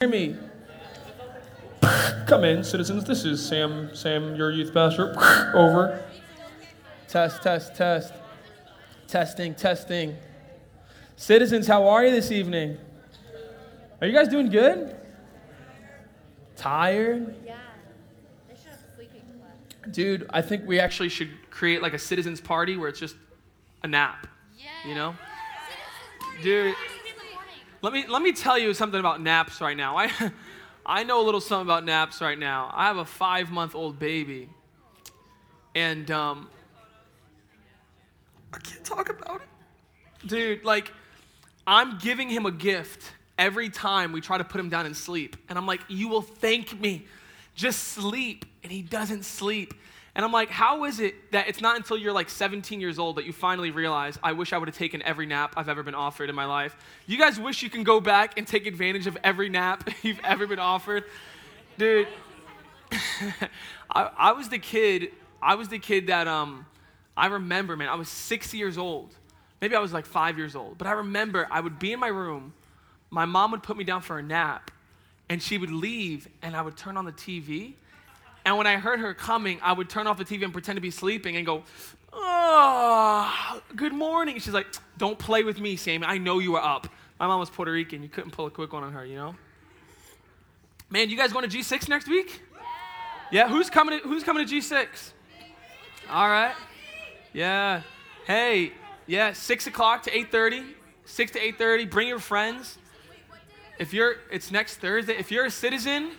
hear me? Come in, citizens. This is Sam, Sam, your youth pastor. Over. Test, test, test. Testing, testing. Citizens, how are you this evening? Are you guys doing good? Tired? Yeah. They should have sleeping class. Dude, I think we actually should create like a citizens party where it's just a nap. Yeah. You know? Dude, let me let me tell you something about naps right now. I I know a little something about naps right now. I have a five month old baby, and um, I can't talk about it, dude. Like, I'm giving him a gift every time we try to put him down and sleep, and I'm like, you will thank me. Just sleep, and he doesn't sleep. And I'm like, how is it that it's not until you're like 17 years old that you finally realize, I wish I would have taken every nap I've ever been offered in my life? You guys wish you can go back and take advantage of every nap you've ever been offered? Dude, I, I was the kid, I was the kid that, um, I remember, man, I was six years old. Maybe I was like five years old. But I remember I would be in my room, my mom would put me down for a nap, and she would leave, and I would turn on the TV and when I heard her coming, I would turn off the TV and pretend to be sleeping and go, Oh, good morning. She's like, Don't play with me, Sammy. I know you were up. My mom was Puerto Rican. You couldn't pull a quick one on her, you know? Man, you guys going to G6 next week? Yeah, who's coming to, who's coming to G6? All right. Yeah. Hey, yeah, 6 o'clock to 8.30. 6 to 8.30. Bring your friends. If you're, it's next Thursday. If you're a citizen,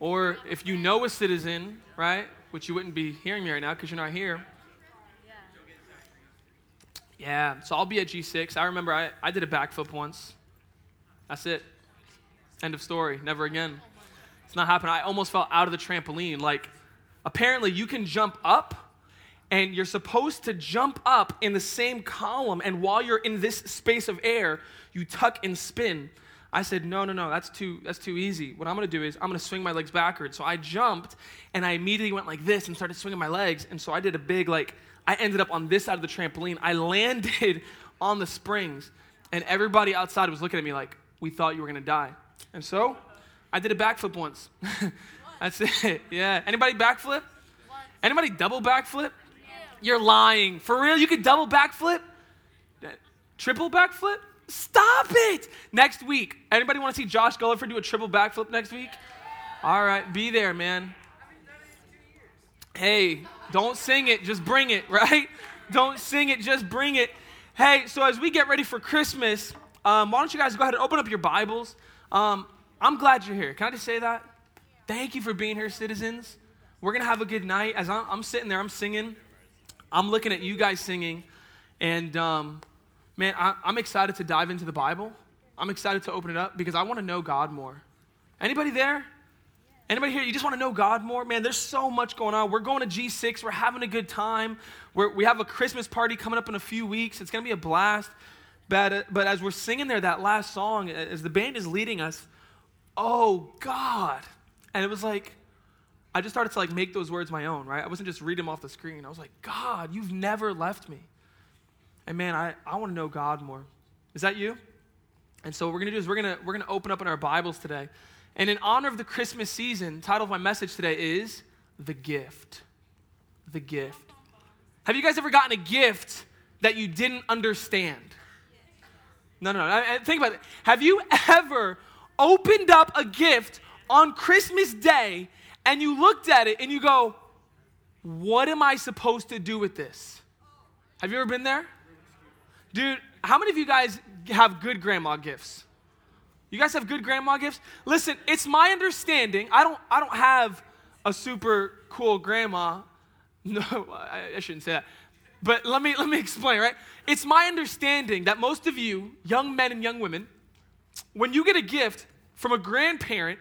or if you know a citizen, right, which you wouldn't be hearing me right now because you're not here. Yeah, so I'll be at G6. I remember I, I did a backflip once. That's it. End of story. Never again. It's not happening. I almost fell out of the trampoline. Like, apparently, you can jump up, and you're supposed to jump up in the same column, and while you're in this space of air, you tuck and spin. I said, no, no, no, that's too, that's too easy. What I'm gonna do is I'm gonna swing my legs backwards. So I jumped and I immediately went like this and started swinging my legs. And so I did a big, like, I ended up on this side of the trampoline. I landed on the springs and everybody outside was looking at me like, we thought you were gonna die. And so I did a backflip once. that's it, yeah. Anybody backflip? Anybody double backflip? You're lying. For real? You could double backflip? Triple backflip? Stop it! Next week. Anybody want to see Josh Gulliver do a triple backflip next week? All right, be there, man. Hey, don't sing it, just bring it, right? Don't sing it, just bring it. Hey, so as we get ready for Christmas, um, why don't you guys go ahead and open up your Bibles? Um, I'm glad you're here. Can I just say that? Thank you for being here, citizens. We're going to have a good night. As I'm, I'm, sitting there, I'm singing. I'm looking at you guys singing. And um, man, I, I'm excited to dive into the Bible. I'm excited to open it up because I want to know God more. Anybody there? Anybody here? You just want to know God more? Man, there's so much going on. We're going to G6. We're having a good time. We're, we have a Christmas party coming up in a few weeks. It's going to be a blast. But, uh, but as we're singing there, that last song, as the band is leading us, oh God. And it was like, I just started to like make those words my own, right? I wasn't just reading them off the screen. I was like, God, you've never left me. And man, I, I want to know God more. Is that you? And so what we're going to do is we're going to we're going to open up in our Bibles today. And in honor of the Christmas season, title of my message today is The Gift. The Gift. Have you guys ever gotten a gift that you didn't understand? No, no, no. Think about it. Have you ever opened up a gift on Christmas Day and you looked at it and you go, What am I supposed to do with this? Have you ever been there? Dude, how many of you guys have good grandma gifts? You guys have good grandma gifts? Listen, it's my understanding. I don't I don't have a super cool grandma. No, I, I shouldn't say that. But let me let me explain, right? It's my understanding that most of you, young men and young women, when you get a gift from a grandparent,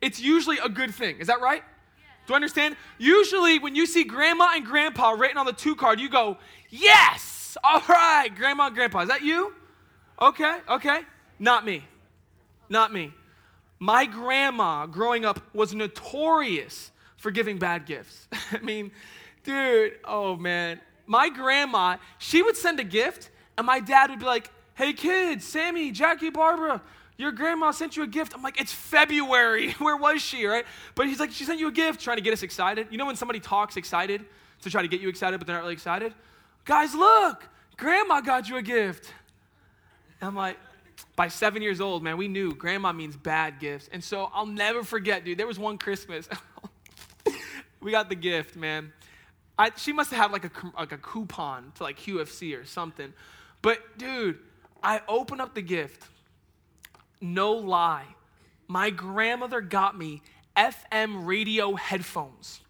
it's usually a good thing. Is that right? Do I understand? Usually when you see grandma and grandpa written on the two card, you go, "Yes!" All right, grandma and grandpa. Is that you? Okay, okay. Not me. Not me. My grandma growing up was notorious for giving bad gifts. I mean, dude, oh man. My grandma, she would send a gift, and my dad would be like, hey kids, Sammy, Jackie, Barbara, your grandma sent you a gift. I'm like, it's February. Where was she, right? But he's like, she sent you a gift, trying to get us excited. You know when somebody talks excited to try to get you excited, but they're not really excited? Guys, look, grandma got you a gift. I'm like, by seven years old, man, we knew grandma means bad gifts. And so I'll never forget, dude. There was one Christmas. we got the gift, man. I, she must have had like a, like a coupon to like QFC or something. But, dude, I open up the gift. No lie. My grandmother got me FM radio headphones.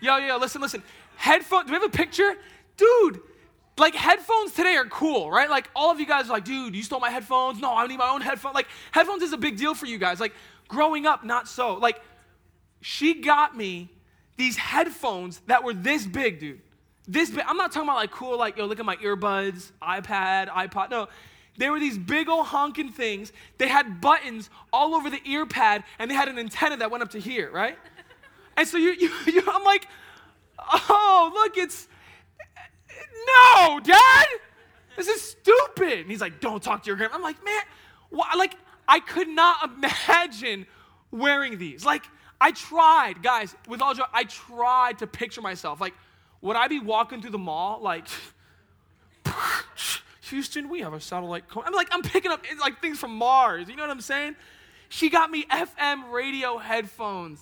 Yo, yo, listen, listen. Headphones, do we have a picture? Dude, like headphones today are cool, right? Like all of you guys are like, dude, you stole my headphones. No, I need my own headphones. Like headphones is a big deal for you guys. Like growing up, not so. Like she got me these headphones that were this big, dude. This big. I'm not talking about like cool, like, yo, look at my earbuds, iPad, iPod. No. They were these big old honking things. They had buttons all over the ear pad, and they had an antenna that went up to here, right? And so you, you, you I'm like, oh, look, it's, no, Dad, this is stupid. And he's like, don't talk to your grandma. I'm like, man, why? like, I could not imagine wearing these. Like, I tried, guys, with all joy, I tried to picture myself. Like, would I be walking through the mall, like, Houston, we have a satellite. I'm like, I'm picking up like things from Mars. You know what I'm saying? She got me FM radio headphones,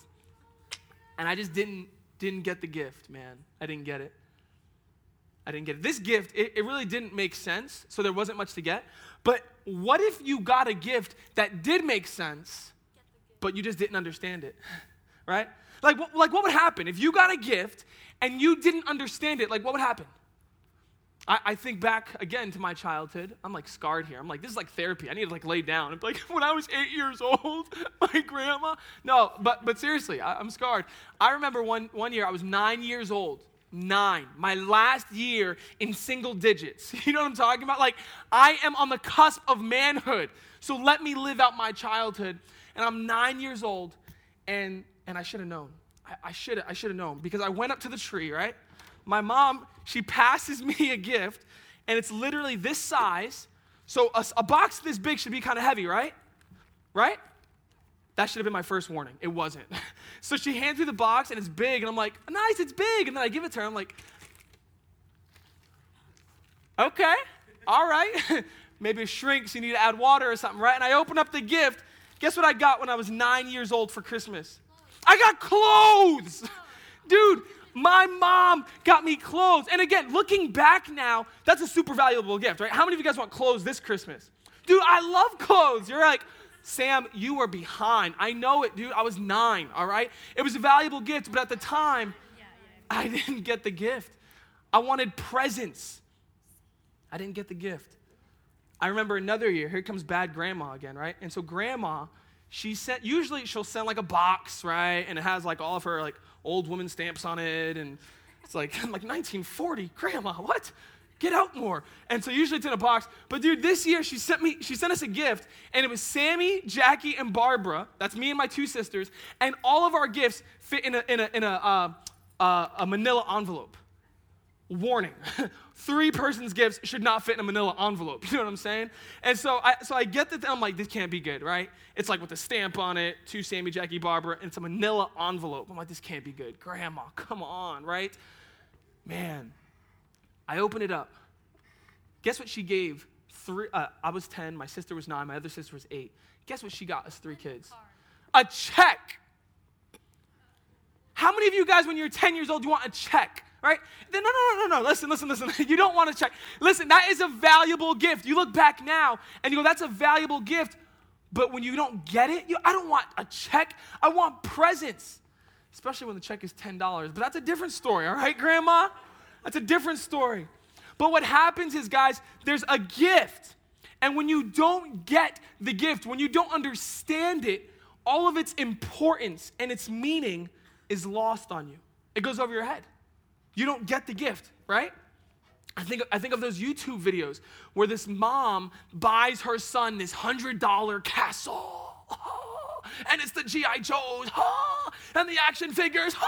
and I just didn't didn't get the gift, man. I didn't get it. I didn't get it. This gift, it, it really didn't make sense, so there wasn't much to get. But what if you got a gift that did make sense, but you just didn't understand it, right? Like, like what would happen if you got a gift and you didn't understand it? Like, what would happen? I, I, think back again to my childhood. I'm like scarred here. I'm like, this is like therapy. I need to like lay down. And like, when I was eight years old, my grandma. No, but but seriously, I, I'm scarred. I remember one one year I was nine years old. Nine. My last year in single digits. You know what I'm talking about? Like, I am on the cusp of manhood. So let me live out my childhood. And I'm nine years old, and and I should have known. I should I should have known because I went up to the tree, right? My mom, she passes me a gift, and it's literally this size. So a, a box this big should be kind of heavy, right? Right? That should have been my first warning. It wasn't. so she hands me the box, and it's big, and I'm like, nice, it's big. And then I give it to her. I'm like, okay, all right. Maybe it shrinks, you need to add water or something, right? And I open up the gift. Guess what I got when I was nine years old for Christmas? I got clothes. Dude, my mom got me clothes. And again, looking back now, that's a super valuable gift, right? How many of you guys want clothes this Christmas? Dude, I love clothes. You're like, Sam, you were behind. I know it, dude. I was nine, all right? It was a valuable gift, but at the time, I didn't get the gift. I wanted presents. I didn't get the gift. I remember another year, here comes bad grandma again, right? And so grandma, she sent, usually she'll send like a box, right? And it has like all of her like old woman stamps on it. And it's like, I'm like 1940, grandma, what? Get out more. And so usually it's in a box. But dude, this year she sent me, she sent us a gift, and it was Sammy, Jackie, and Barbara. That's me and my two sisters. And all of our gifts fit in a, in a, in a, uh, uh, a manila envelope. Warning. Three persons' gifts should not fit in a manila envelope. You know what I'm saying? And so I, so I get that. I'm like, this can't be good, right? It's like with a stamp on it, to Sammy, Jackie, Barbara, and it's a manila envelope. I'm like, this can't be good. Grandma, come on, right? Man, I open it up. Guess what she gave? Three. Uh, I was 10, my sister was nine, my other sister was eight. Guess what she got us three kids? A check. How many of you guys, when you're 10 years old, you want a check? Right? Then, no, no, no, no, no. Listen, listen, listen. You don't want to check. Listen, that is a valuable gift. You look back now and you go, that's a valuable gift. But when you don't get it, you, I don't want a check. I want presents, especially when the check is $10. But that's a different story, all right, Grandma? That's a different story. But what happens is, guys, there's a gift. And when you don't get the gift, when you don't understand it, all of its importance and its meaning is lost on you. It goes over your head you don't get the gift, right? I think, I think of those YouTube videos where this mom buys her son this $100 castle. And it's the G.I. Joes. And the action figures.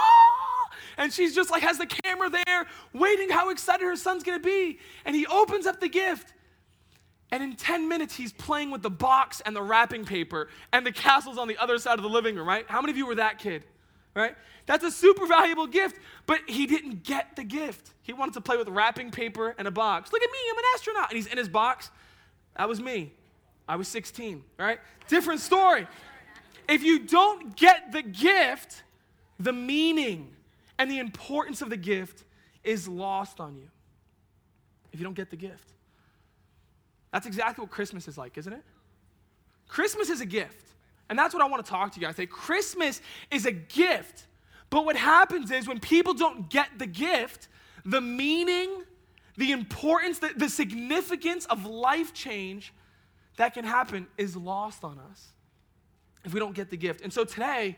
And she's just like has the camera there waiting how excited her son's gonna be. And he opens up the gift And in 10 minutes, he's playing with the box and the wrapping paper, and the castle's on the other side of the living room, right? How many of you were that kid, right? That's a super valuable gift, but he didn't get the gift. He wanted to play with wrapping paper and a box. Look at me, I'm an astronaut. And he's in his box. That was me. I was 16, right? Different story. If you don't get the gift, the meaning and the importance of the gift is lost on you. If you don't get the gift. That's exactly what Christmas is like, isn't it? Christmas is a gift. And that's what I want to talk to you guys today. Christmas is a gift. But what happens is when people don't get the gift, the meaning, the importance, the, the significance of life change that can happen is lost on us if we don't get the gift. And so today,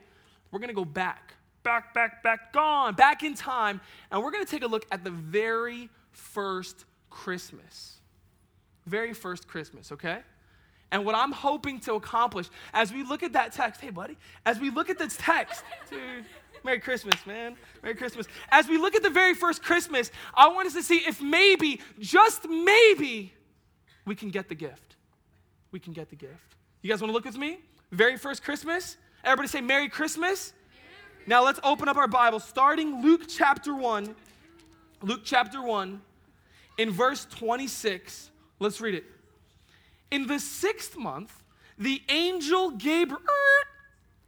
we're going to go back, back, back, back, gone, back in time, and we're going to take a look at the very first Christmas very first Christmas, okay? And what I'm hoping to accomplish as we look at that text, hey, buddy, as we look at this text, dude, Merry Christmas, man. Merry Christmas. As we look at the very first Christmas, I want us to see if maybe, just maybe, we can get the gift. We can get the gift. You guys want to look with me? Very first Christmas? Everybody say Merry Christmas. Now let's open up our Bible, starting Luke chapter 1. Luke chapter 1, in verse 26 Let's read it. In the sixth month, the angel Gabriel.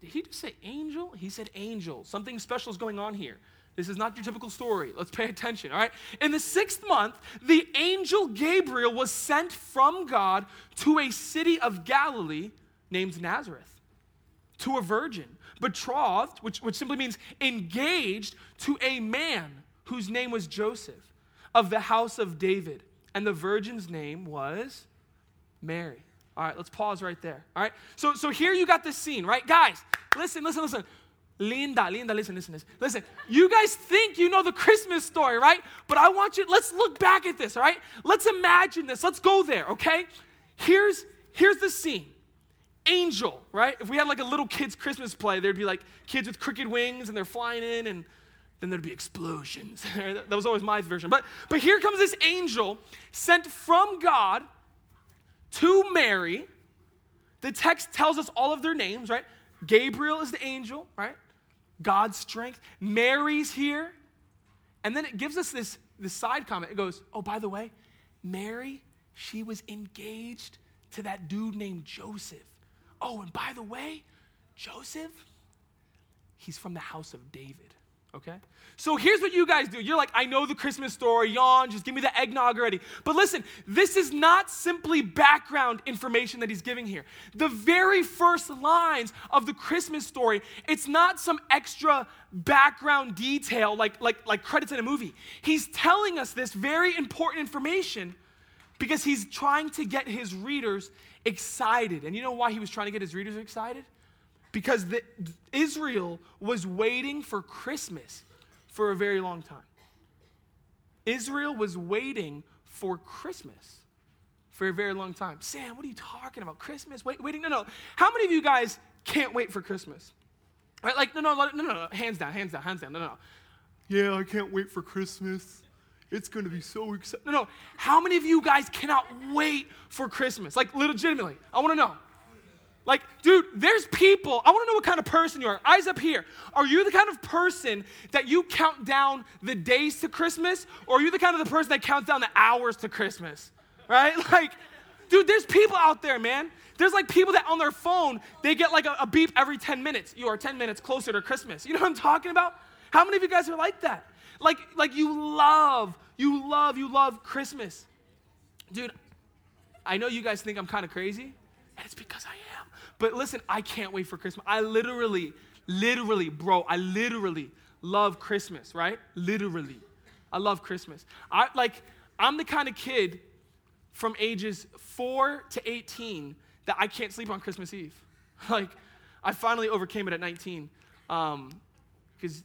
Did he just say angel? He said angel. Something special is going on here. This is not your typical story. Let's pay attention, all right? In the sixth month, the angel Gabriel was sent from God to a city of Galilee named Nazareth, to a virgin, betrothed, which, which simply means engaged, to a man whose name was Joseph, of the house of David and the virgin's name was Mary. All right, let's pause right there. All right, so so here you got this scene, right, guys? Listen, listen, listen. Linda, Linda, listen, listen, listen. Listen, you guys think you know the Christmas story, right? But I want you, let's look back at this, all right? Let's imagine this. Let's go there, okay? Here's here's the scene. Angel, right? If we had like a little kids' Christmas play, there'd be like kids with crooked wings and they're flying in and then there'd be explosions. that was always my version. But, but here comes this angel sent from God to Mary. The text tells us all of their names, right? Gabriel is the angel, right? God's strength. Mary's here. And then it gives us this, this side comment. It goes, oh, by the way, Mary, she was engaged to that dude named Joseph. Oh, and by the way, Joseph, he's from the house of David okay? So here's what you guys do. You're like, I know the Christmas story, yawn, just give me the eggnog already. But listen, this is not simply background information that he's giving here. The very first lines of the Christmas story, it's not some extra background detail like, like, like credits in a movie. He's telling us this very important information because he's trying to get his readers excited. And you know why he was trying to get his readers excited? Because the, Israel was waiting for Christmas for a very long time. Israel was waiting for Christmas for a very long time. Sam, what are you talking about? Christmas? Wait, waiting? No, no. How many of you guys can't wait for Christmas? Right? Like, no, no, no, no, no. Hands down, hands down, hands down. No, no, no. Yeah, I can't wait for Christmas. It's going to be so exciting. No, no. How many of you guys cannot wait for Christmas? Like, legitimately. I want to know. Like, dude, there's people. I want to know what kind of person you are. Eyes up here. Are you the kind of person that you count down the days to Christmas? Or are you the kind of the person that counts down the hours to Christmas? Right? Like, dude, there's people out there, man. There's like people that on their phone, they get like a, a beep every 10 minutes. You are 10 minutes closer to Christmas. You know what I'm talking about? How many of you guys are like that? Like, like you love, you love, you love Christmas. Dude, I know you guys think I'm kind of crazy, and it's because I am. But listen, I can't wait for Christmas. I literally, literally, bro, I literally love Christmas, right? Literally. I love Christmas. I like I'm the kind of kid from ages 4 to 18 that I can't sleep on Christmas Eve. Like I finally overcame it at 19. Um cuz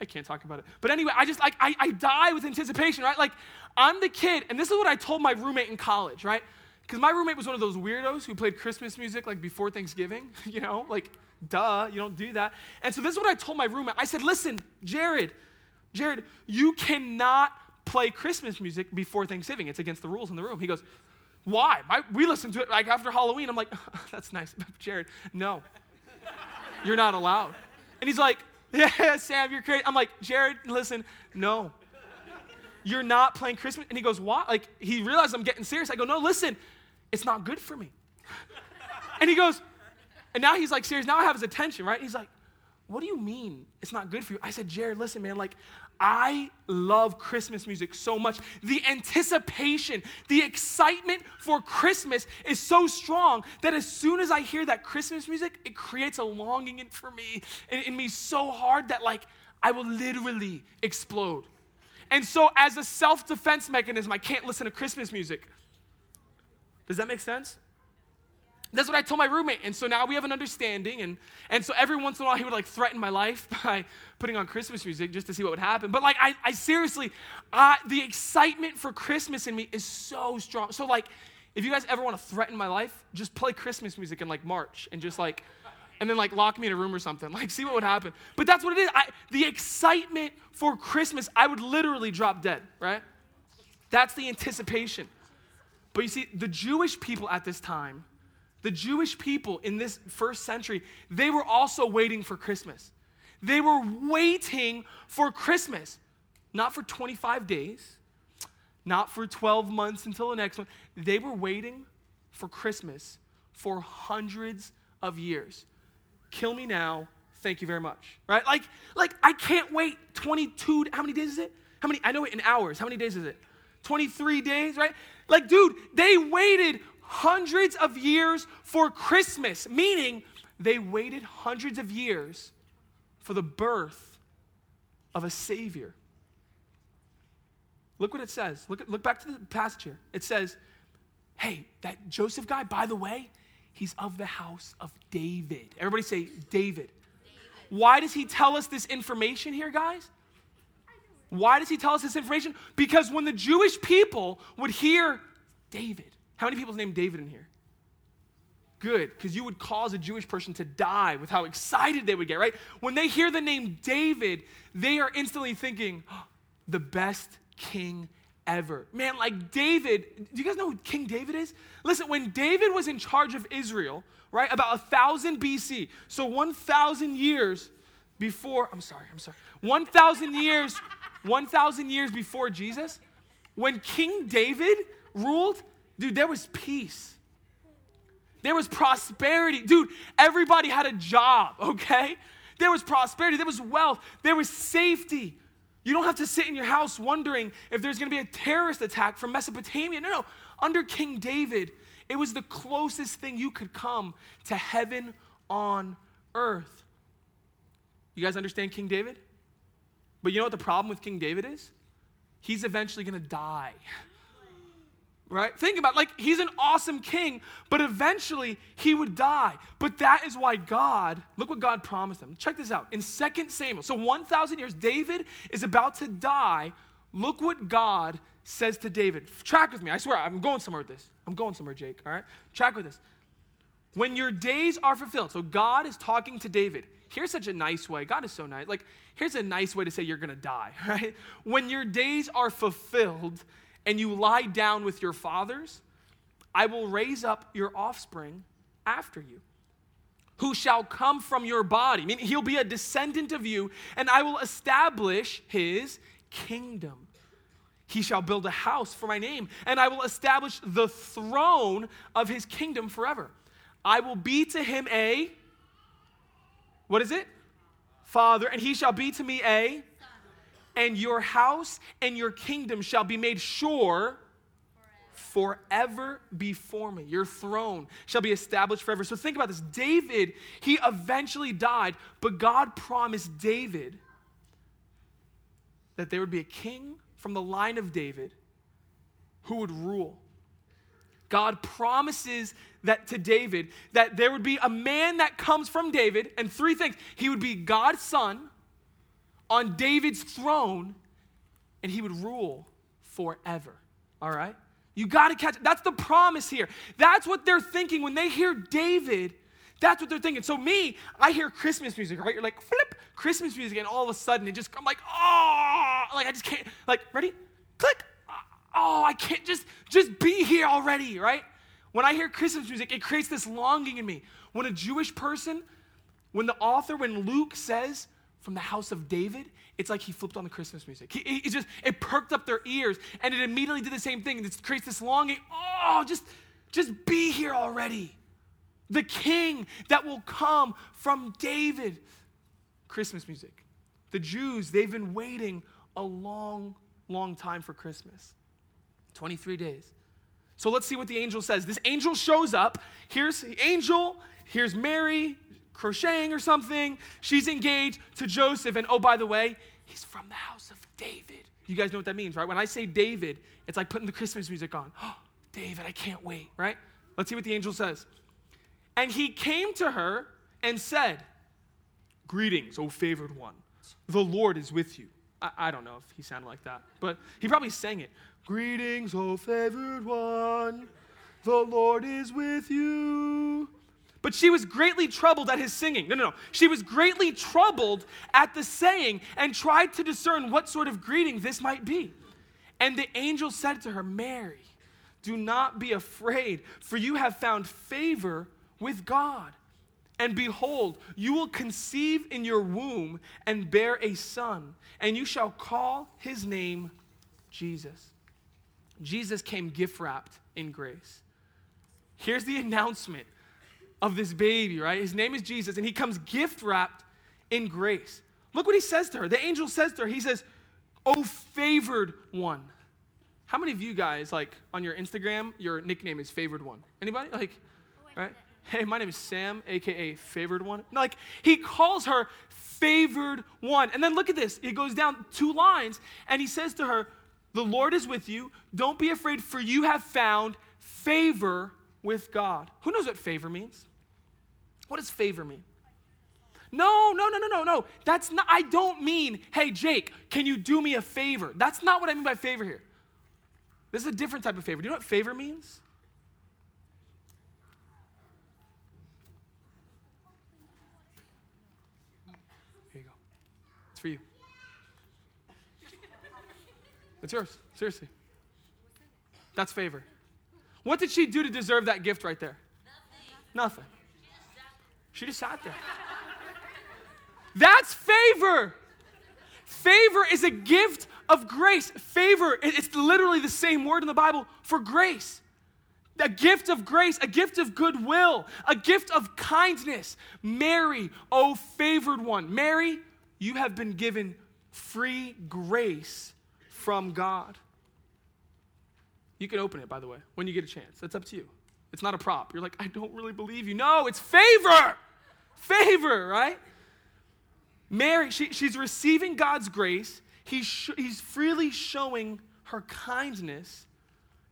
I can't talk about it. But anyway, I just like I, I die with anticipation, right? Like I'm the kid, and this is what I told my roommate in college, right? Because my roommate was one of those weirdos who played Christmas music like before Thanksgiving, you know, like, duh, you don't do that. And so this is what I told my roommate. I said, listen, Jared, Jared, you cannot play Christmas music before Thanksgiving. It's against the rules in the room. He goes, Why? My, we listen to it like after Halloween. I'm like, that's nice. Jared, no. You're not allowed. And he's like, yeah, Sam, you're crazy. I'm like, Jared, listen, no. You're not playing Christmas. And he goes, what? Like, he realized I'm getting serious. I go, no, listen, it's not good for me. And he goes, and now he's like serious. Now I have his attention, right? He's like, what do you mean it's not good for you? I said, Jared, listen, man, like, I love Christmas music so much. The anticipation, the excitement for Christmas is so strong that as soon as I hear that Christmas music, it creates a longing in, for me, in, in me so hard that like I will literally explode. And so, as a self defense mechanism, I can't listen to Christmas music. Does that make sense? That's what I told my roommate. And so now we have an understanding. And, and so every once in a while, he would like threaten my life by putting on Christmas music just to see what would happen. But like, I, I seriously, uh, the excitement for Christmas in me is so strong. So, like, if you guys ever want to threaten my life, just play Christmas music in like March and just like, and then like lock me in a room or something. Like, see what would happen. But that's what it is. I, the excitement for Christmas, I would literally drop dead, right? That's the anticipation. But you see, the Jewish people at this time, the Jewish people in this first century, they were also waiting for Christmas. They were waiting for Christmas, not for 25 days, not for 12 months until the next one. They were waiting for Christmas for hundreds of years. Kill me now, thank you very much. Right? Like, like I can't wait 22, how many days is it? How many, I know it in hours. How many days is it? 23 days, right? Like, dude, they waited hundreds of years for Christmas, meaning they waited hundreds of years for the birth of a Savior. Look what it says. Look, look back to the passage here. It says, hey, that Joseph guy, by the way, he's of the house of David. Everybody say David. David. Why does he tell us this information here, guys? Why does he tell us this information? Because when the Jewish people would hear David, how many people's named David in here? Good, because you would cause a Jewish person to die with how excited they would get, right? When they hear the name David, they are instantly thinking, oh, the best king ever. Man, like David, do you guys know who King David is? Listen, when David was in charge of Israel, right, about a thousand BC, so 1,000 years before, I'm sorry, I'm sorry, 1,000 years, 1,000 years before Jesus, when King David ruled, Dude, there was peace. There was prosperity. Dude, everybody had a job, okay? There was prosperity, there was wealth, there was safety. You don't have to sit in your house wondering if there's gonna be a terrorist attack from Mesopotamia. No, no. Under King David, it was the closest thing you could come to heaven on earth. You guys understand King David? But you know what the problem with King David is? He's eventually gonna die right? Think about it. like he's an awesome king, but eventually he would die. But that is why God, look what God promised him. Check this out. In 2 Samuel, so 1,000 years, David is about to die. Look what God says to David. Track with me. I swear, I'm going somewhere with this. I'm going somewhere, Jake, all right? Track with this. When your days are fulfilled, so God is talking to David. Here's such a nice way. God is so nice. Like, here's a nice way to say you're going to die, right? When your days are fulfilled and you lie down with your fathers, I will raise up your offspring after you, who shall come from your body. I mean, he'll be a descendant of you, and I will establish his kingdom. He shall build a house for my name, and I will establish the throne of his kingdom forever. I will be to him a, what is it? Father, and he shall be to me a and your house and your kingdom shall be made sure forever before me. Your throne shall be established forever. So think about this. David, he eventually died, but God promised David that there would be a king from the line of David who would rule. God promises that to David that there would be a man that comes from David and three things. He would be God's son, on David's throne and he would rule forever. All right? You got to catch That's the promise here. That's what they're thinking when they hear David. That's what they're thinking. So me, I hear Christmas music, right? You're like flip Christmas music, and all of a sudden it just I'm like, oh, like I just can't. Like ready? Click. Oh, I can't just just be here already, right? When I hear Christmas music, it creates this longing in me. When a Jewish person, when the author, when Luke says from the house of David, it's like he flipped on the Christmas music. He, it just, it perked up their ears and it immediately did the same thing. It creates this longing. Oh, just, just be here already. The king that will come from David. Christmas music. The Jews, they've been waiting a long, long time for Christmas 23 days. So let's see what the angel says. This angel shows up. Here's the angel, here's Mary crocheting or something. She's engaged to Joseph. And oh, by the way, he's from the house of David. You guys know what that means, right? When I say David, it's like putting the Christmas music on. Oh, David, I can't wait, right? Let's see what the angel says. And he came to her and said, Greetings, O favored one. The Lord is with you. I, I don't know if he sounded like that, but he probably sang it. Greetings, O favored one, the Lord is with you. But she was greatly troubled at his singing. No, no, no. She was greatly troubled at the saying and tried to discern what sort of greeting this might be. And the angel said to her, Mary, do not be afraid, for you have found favor with God. And behold, you will conceive in your womb and bear a son, and you shall call his name Jesus. Jesus came gift wrapped in grace. Here's the announcement of this baby, right? His name is Jesus, and he comes gift wrapped in grace. Look what he says to her. The angel says to her, He says, Oh, favored one. How many of you guys, like on your Instagram, your nickname is favored one? Anybody? Like, right? Hey, my name is Sam, aka favored one. Like, he calls her favored one. And then look at this. It goes down two lines, and he says to her, The Lord is with you. Don't be afraid, for you have found favor with God. Who knows what favor means? What does favor mean? No, no, no, no, no, no. That's not, I don't mean, hey, Jake, can you do me a favor? That's not what I mean by favor here. This is a different type of favor. Do you know what favor means? It's for you. It's yours. Seriously. That's favor. What did she do to deserve that gift right there? Nothing. She just sat there. That's favor. Favor is a gift of grace. Favor, it's literally the same word in the Bible for grace. A gift of grace, a gift of goodwill, a gift of kindness. Mary, oh favored one. Mary, you have been given free grace from God. You can open it, by the way, when you get a chance. That's up to you. It's not a prop. You're like, I don't really believe you. No, it's favor. Favor, right? Mary, she, she's receiving God's grace. He's, sh- he's freely showing her kindness.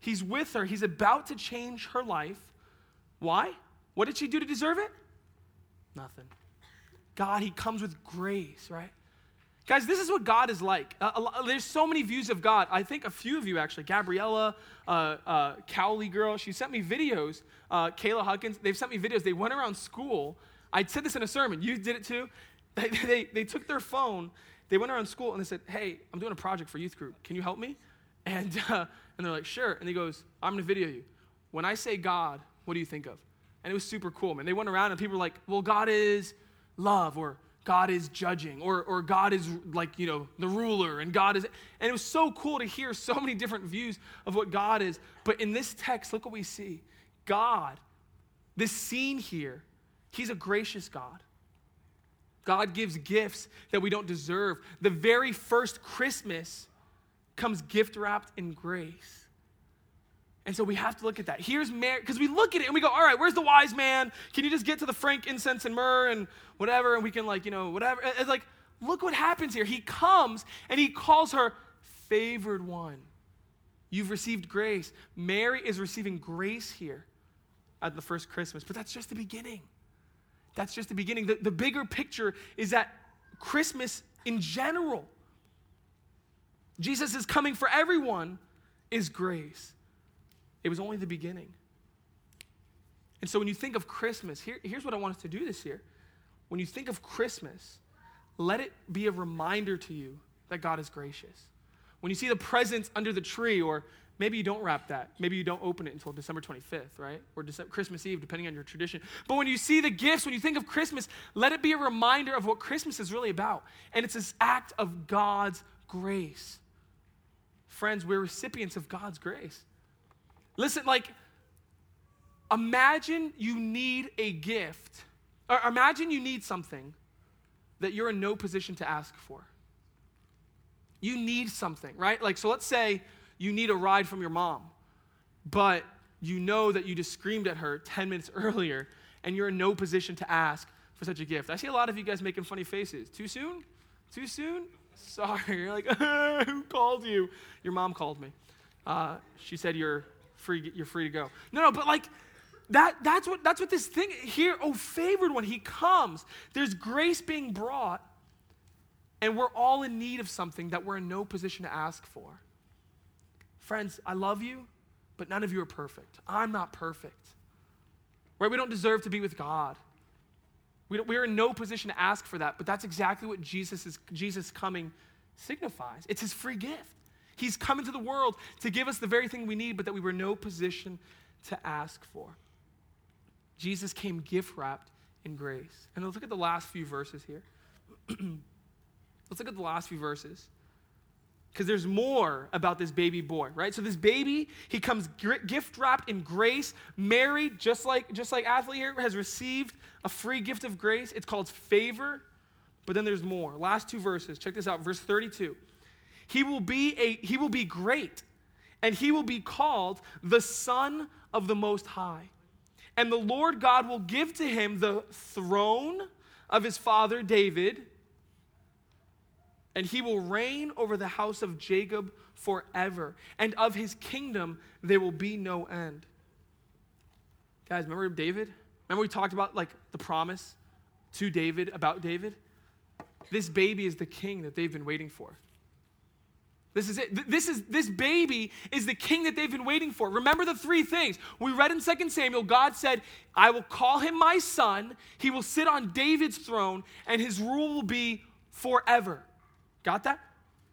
He's with her. He's about to change her life. Why? What did she do to deserve it? Nothing. God, He comes with grace, right? Guys, this is what God is like. Uh, there's so many views of God. I think a few of you actually, Gabriella, uh, uh, Cowley girl, she sent me videos. Uh, Kayla Huckins, they've sent me videos. They went around school. I said this in a sermon. You did it too. They, they, they took their phone, they went around school, and they said, Hey, I'm doing a project for youth group. Can you help me? And, uh, and they're like, Sure. And he goes, I'm going to video you. When I say God, what do you think of? And it was super cool, man. They went around, and people were like, Well, God is love, or God is judging, or, or God is like, you know, the ruler, and God is. And it was so cool to hear so many different views of what God is. But in this text, look what we see God, this scene here, He's a gracious God. God gives gifts that we don't deserve. The very first Christmas comes gift wrapped in grace. And so we have to look at that. Here's Mary, because we look at it and we go, all right, where's the wise man? Can you just get to the frankincense and myrrh and whatever? And we can, like, you know, whatever. It's like, look what happens here. He comes and he calls her favored one. You've received grace. Mary is receiving grace here at the first Christmas, but that's just the beginning. That's just the beginning. The, the bigger picture is that Christmas in general, Jesus is coming for everyone, is grace. It was only the beginning. And so when you think of Christmas, here, here's what I want us to do this year. When you think of Christmas, let it be a reminder to you that God is gracious. when you see the presents under the tree, or maybe you don't wrap that. Maybe you don't open it until December 25th, right? Or Christmas Eve, depending on your tradition. But when you see the gifts, when you think of Christmas, let it be a reminder of what Christmas is really about. And it's this act of God's grace. Friends, we're recipients of God's grace. Listen, like, imagine you need a gift, or imagine you need something that you're in no position to ask for. You need something, right? Like, so let's say you need a ride from your mom, but you know that you just screamed at her 10 minutes earlier and you're in no position to ask for such a gift. I see a lot of you guys making funny faces. Too soon? Too soon? Sorry. You're like, who called you? Your mom called me. Uh, she said you're free, you're free to go. No, no, but like, that, that's, what, that's what this thing here, oh, favored one, he comes. There's grace being brought, and we're all in need of something that we're in no position to ask for. Friends, I love you, but none of you are perfect. I'm not perfect. Right? We don't deserve to be with God. We we're in no position to ask for that, but that's exactly what Jesus is Jesus coming signifies. It's his free gift. He's come into the world to give us the very thing we need, but that we were no position to ask for. Jesus came gift wrapped in grace. And let's look at the last few verses here. let's look at the last few verses. Because there's more about this baby boy, right? So this baby, he comes gift wrapped in grace, Mary, just like just like athlete here has received a free gift of grace. It's called favor. But then there's more. Last two verses. Check this out. Verse 32. He will be a he will be great, and he will be called the Son of the Most High. And the Lord God will give to him the throne of his father David, and he will reign over the house of Jacob forever, and of his kingdom there will be no end. Guys, remember David? Remember we talked about like the promise to David about David? This baby is the king that they've been waiting for. This is it. This is this baby is the king that they've been waiting for. Remember the three things. We read in 2 Samuel, God said, I will call him my son. He will sit on David's throne, and his rule will be forever. Got that?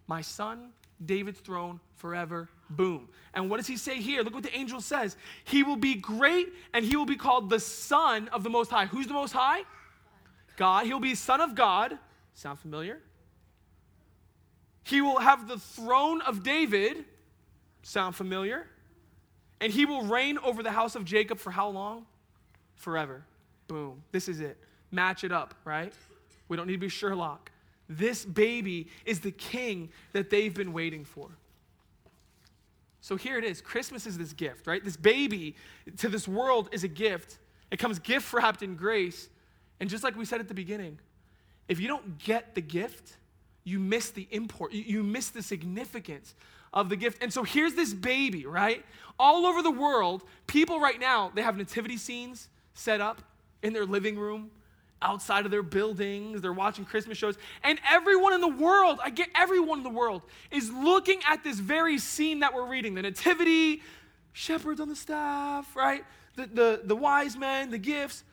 My son, David's throne forever. Boom. And what does he say here? Look what the angel says. He will be great and he will be called the Son of the Most High. Who's the Most High? God. He'll be Son of God. Sound familiar? He will have the throne of David. Sound familiar? And he will reign over the house of Jacob for how long? Forever. Boom. This is it. Match it up, right? We don't need to be Sherlock. This baby is the king that they've been waiting for. So here it is. Christmas is this gift, right? This baby to this world is a gift. It comes gift wrapped in grace. And just like we said at the beginning, if you don't get the gift, you miss the import, you miss the significance of the gift. And so here's this baby, right? All over the world, people right now, they have nativity scenes set up in their living room, outside of their buildings, they're watching Christmas shows. And everyone in the world, I get everyone in the world, is looking at this very scene that we're reading the nativity, shepherds on the staff, right? The, the, the wise men, the gifts.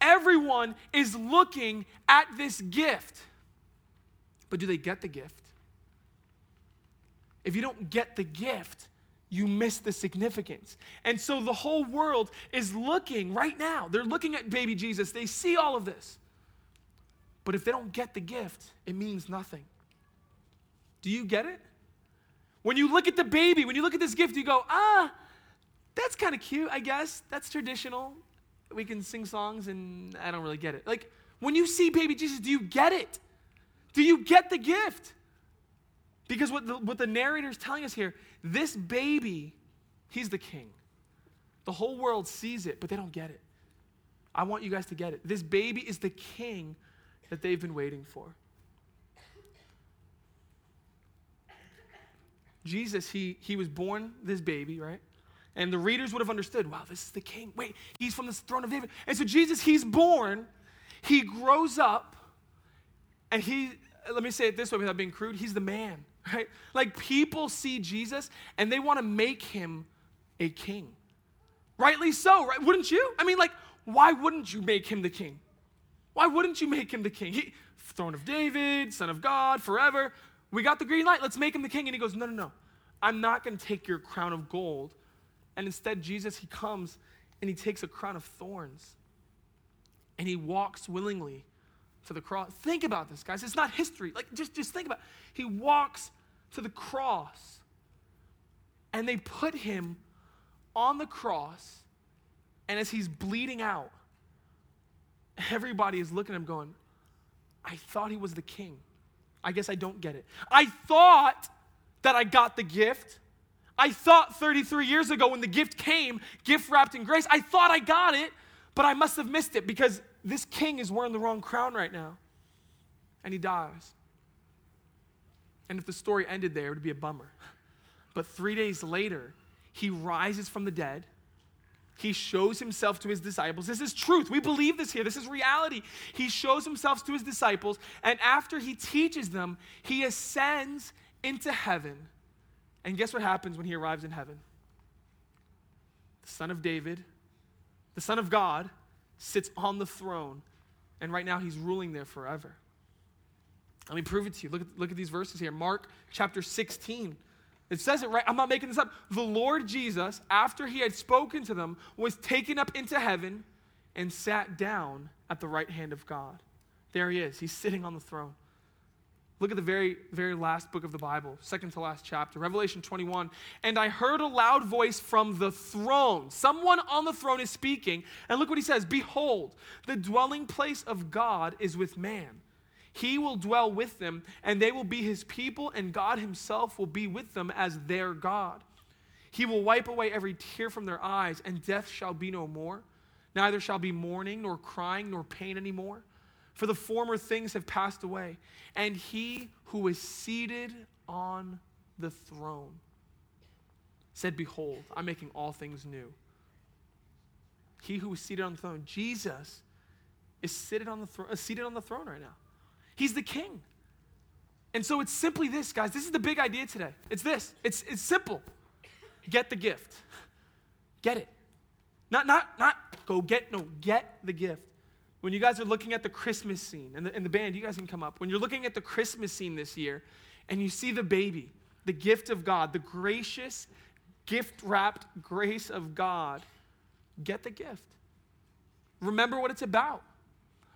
Everyone is looking at this gift. But do they get the gift? If you don't get the gift, you miss the significance. And so the whole world is looking right now. They're looking at baby Jesus. They see all of this. But if they don't get the gift, it means nothing. Do you get it? When you look at the baby, when you look at this gift, you go, ah, that's kind of cute, I guess. That's traditional. We can sing songs, and I don't really get it. Like, when you see baby Jesus, do you get it? Do you get the gift? Because what the, what the narrator is telling us here, this baby, he's the king. The whole world sees it, but they don't get it. I want you guys to get it. This baby is the king that they've been waiting for. Jesus, he, he was born this baby, right? And the readers would have understood, wow, this is the king. Wait, he's from the throne of David. And so Jesus, he's born, he grows up, and he, let me say it this way without being crude, he's the man, right? Like people see Jesus and they want to make him a king. Rightly so, right? Wouldn't you? I mean, like, why wouldn't you make him the king? Why wouldn't you make him the king? He, throne of David, son of God, forever. We got the green light. Let's make him the king. And he goes, No, no, no. I'm not going to take your crown of gold. And instead, Jesus, he comes and he takes a crown of thorns and he walks willingly to the cross. Think about this, guys. It's not history. Like, just, just think about it. He walks to the cross and they put him on the cross. And as he's bleeding out, everybody is looking at him going, I thought he was the king. I guess I don't get it. I thought that I got the gift. I thought 33 years ago when the gift came, gift wrapped in grace, I thought I got it, but I must have missed it because this king is wearing the wrong crown right now. And he dies. And if the story ended there, it would be a bummer. But three days later, he rises from the dead. He shows himself to his disciples. This is truth. We believe this here. This is reality. He shows himself to his disciples, and after he teaches them, he ascends into heaven. And guess what happens when he arrives in heaven? The Son of David, the Son of God, sits on the throne, and right now he's ruling there forever. Let me prove it to you. Look at, look at these verses here. Mark chapter 16. It says it right. I'm not making this up. The Lord Jesus, after he had spoken to them, was taken up into heaven and sat down at the right hand of God. There he is. He's sitting on the throne. Look at the very, very last book of the Bible, second to last chapter, Revelation 21. And I heard a loud voice from the throne. Someone on the throne is speaking. And look what he says Behold, the dwelling place of God is with man. He will dwell with them, and they will be his people, and God himself will be with them as their God. He will wipe away every tear from their eyes, and death shall be no more. Neither shall be mourning, nor crying, nor pain anymore for the former things have passed away. And he who is seated on the throne said, Behold, I'm making all things new. He who is seated on the throne, Jesus, is seated on the, thro- uh, seated on the throne right now. He's the king. And so it's simply this, guys. This is the big idea today. It's this. It's, it's simple. Get the gift. Get it. Not, not, not go get, no, get the gift when you guys are looking at the Christmas scene, and the, and the band, you guys can come up. When you're looking at the Christmas scene this year, and you see the baby, the gift of God, the gracious, gift wrapped grace of God, get the gift. Remember what it's about.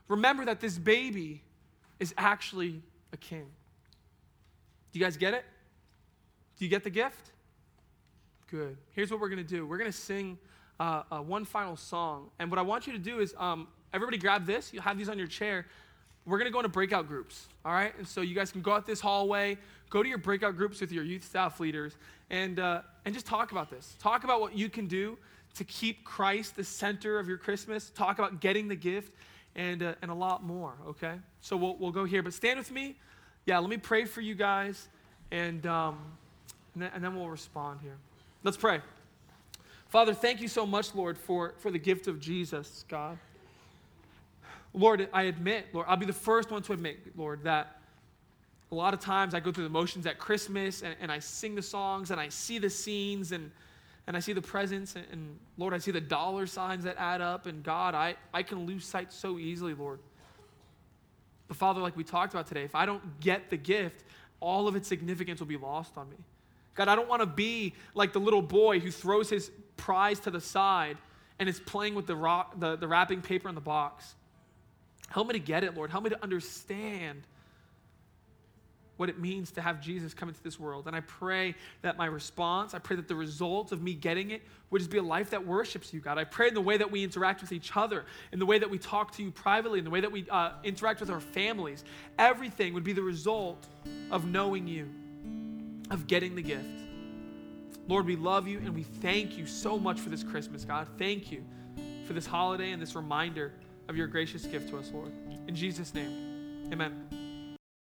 Remember that this baby is actually a king. Do you guys get it? Do you get the gift? Good. Here's what we're going to do we're going to sing uh, uh, one final song. And what I want you to do is um, everybody grab this. You'll have these on your chair. We're going to go into breakout groups, all right? And so you guys can go out this hallway, go to your breakout groups with your youth staff leaders, and, uh, and just talk about this. Talk about what you can do to keep Christ the center of your Christmas. Talk about getting the gift and, uh, and a lot more, okay? So we'll, we'll go here. But stand with me. Yeah, let me pray for you guys, and, um, and, then, and then we'll respond here. Let's pray. Father, thank you so much, Lord, for, for the gift of Jesus, God. Lord, I admit, Lord, I'll be the first one to admit, Lord, that a lot of times I go through the motions at Christmas and, and I sing the songs and I see the scenes and, and I see the presents and, and, Lord, I see the dollar signs that add up. And God, I, I can lose sight so easily, Lord. But Father, like we talked about today, if I don't get the gift, all of its significance will be lost on me. God, I don't want to be like the little boy who throws his prize to the side and is playing with the, rock, the, the wrapping paper in the box. Help me to get it, Lord. Help me to understand what it means to have Jesus come into this world. And I pray that my response, I pray that the result of me getting it would just be a life that worships you, God. I pray in the way that we interact with each other, in the way that we talk to you privately, in the way that we uh, interact with our families, everything would be the result of knowing you, of getting the gift. Lord, we love you and we thank you so much for this Christmas, God. Thank you for this holiday and this reminder of your gracious gift to us, Lord. In Jesus' name, amen.